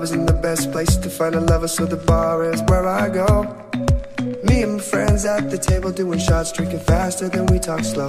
love isn't the best place to find a lover, so the bar is where I go. Me and my friends at the table doing shots, drinking faster than we talk slow.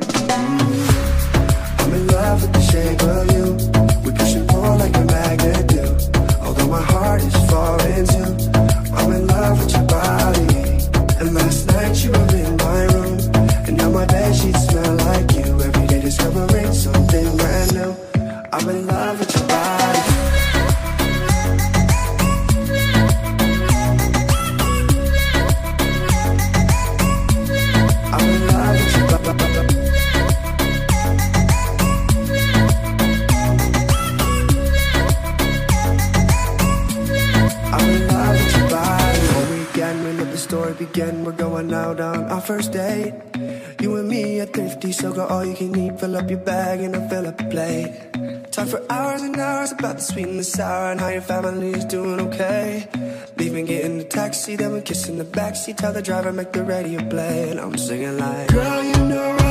of you We're going out on our first date. You and me at thrifty, so go all you can eat. Fill up your bag and I'll fill up a plate. Talk for hours and hours about the sweet and the sour and how your family is doing okay. Leaving, get in the taxi, then we kiss in the backseat. Tell the driver make the radio play, and I'm singing like, Girl, you know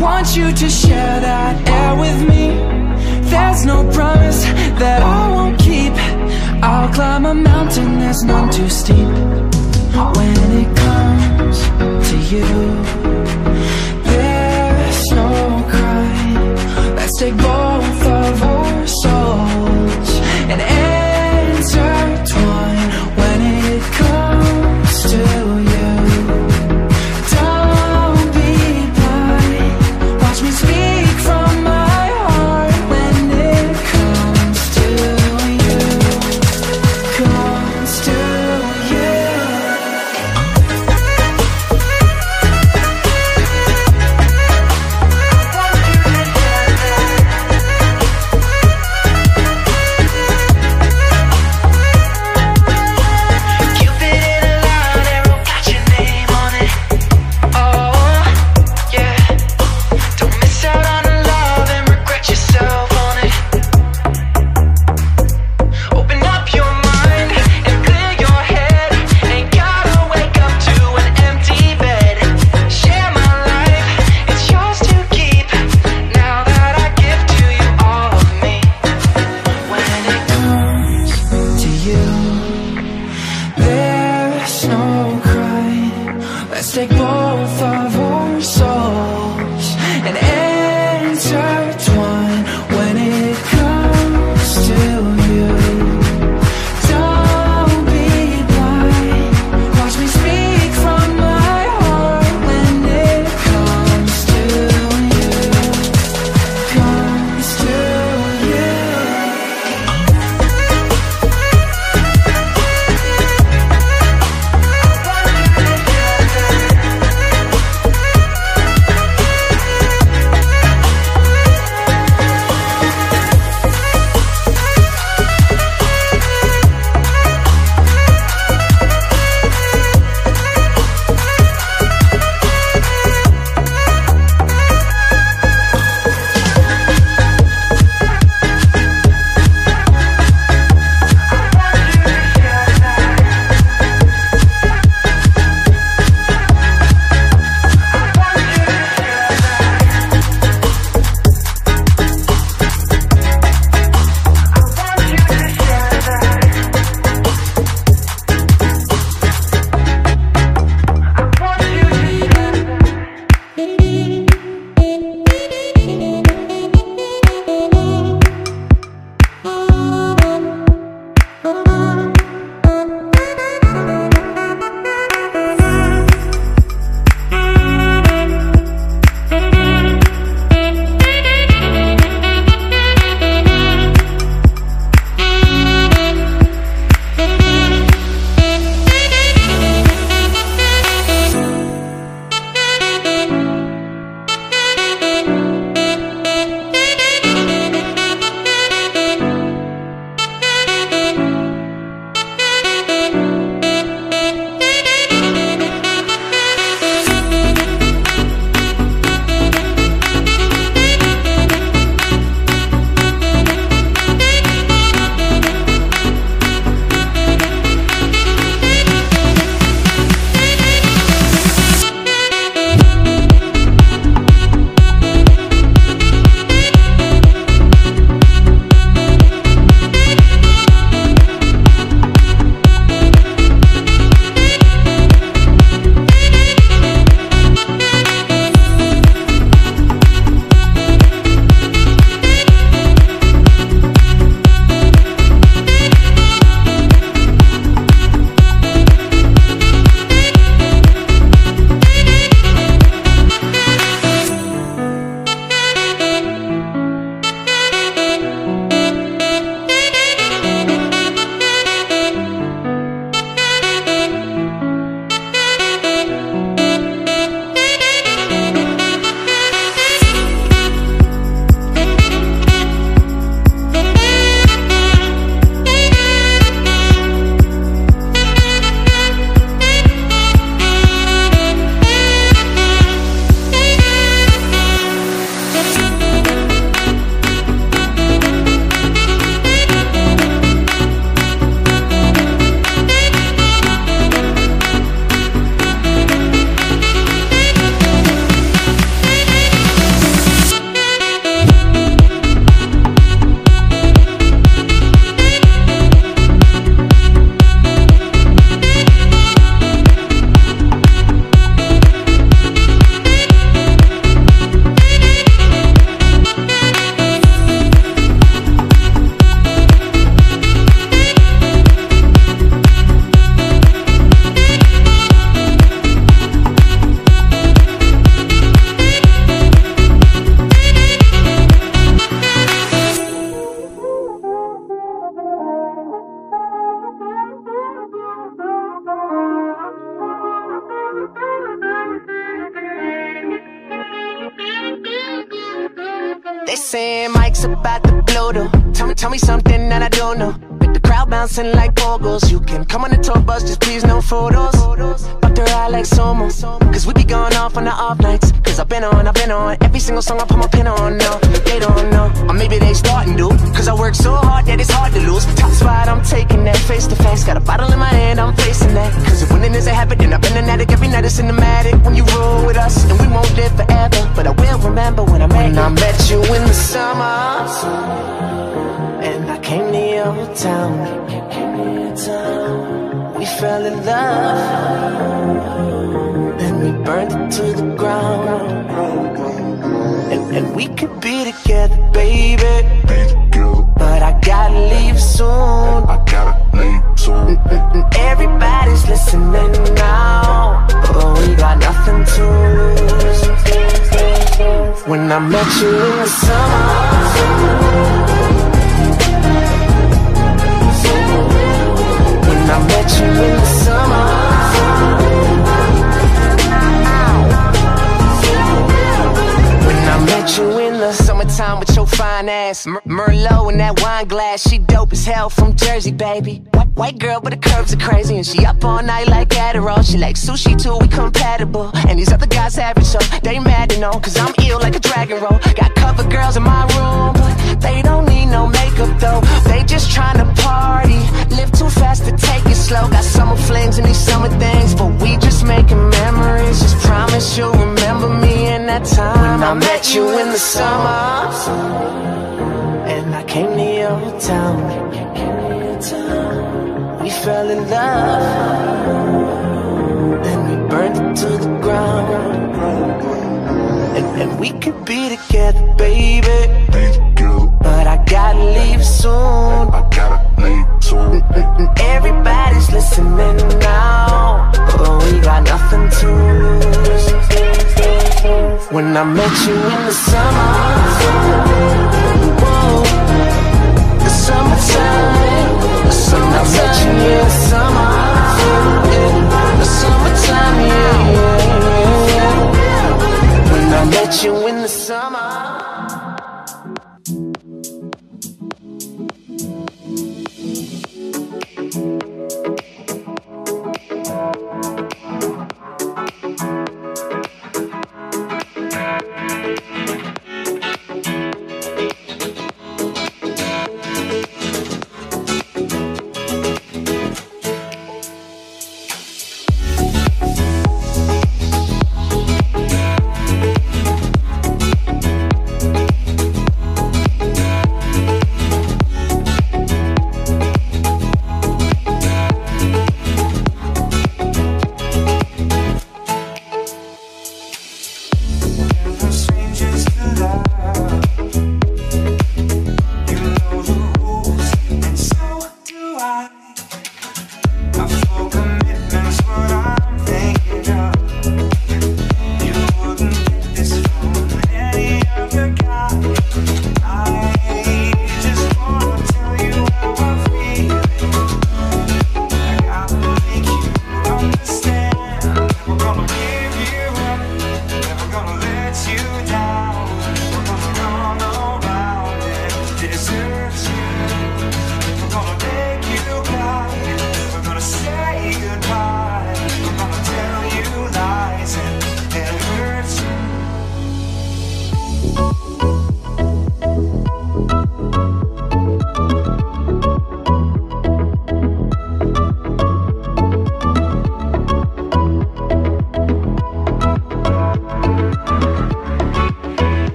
want you to share that air with me. There's no promise that I won't keep. I'll climb a mountain that's none too steep. When it comes to you There's no crime Let's take both of our souls And bouncing like bogles. You can come on the tour bus, just please no photos. But they're like Somo. Cause we be going off on the off nights. Cause I've been on, I've been on. Every single song I put my When I met you. In the summer. When I met you in the summer. When I met you in the summertime with your fine ass Mer- Merlot in that wine glass. She dope as hell from Jersey, baby White, girl, but the curves are crazy And she up all night like Adderall. She like sushi too, we compatible. And these other guys average, so they mad to know Cause I'm ill like a dragon roll. Got cover girls in my room But they don't need no makeup though. They just tryna party Live too fast to take it slow. Got summer flings and these summer things But we just making memories. Just promise you'll remember me in that time When I met you in the summer. And I came to your town We fell in love. Then we burned it to the ground. And, and we could be together, baby. But I gotta leave soon. I gotta leave soon. Everybody's listening now, but we got nothing to lose. When I met you in the summer, whoa, the summertime, the summertime, I you in the summer, summertime, yeah. When I you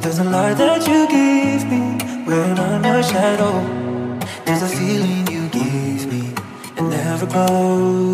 There's a light that you give me when I'm a shadow. There's a feeling you give me and never goes.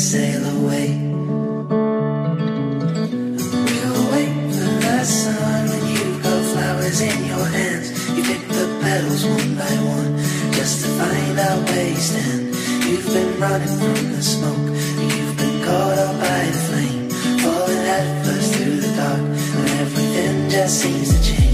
sail away. We'll wait for the sun when you've got flowers in your hands. You pick the petals one by one just to find out where you stand. You've been running from the smoke. You've been caught up by the flame. Falling headfirst through the dark. When everything just seems to change.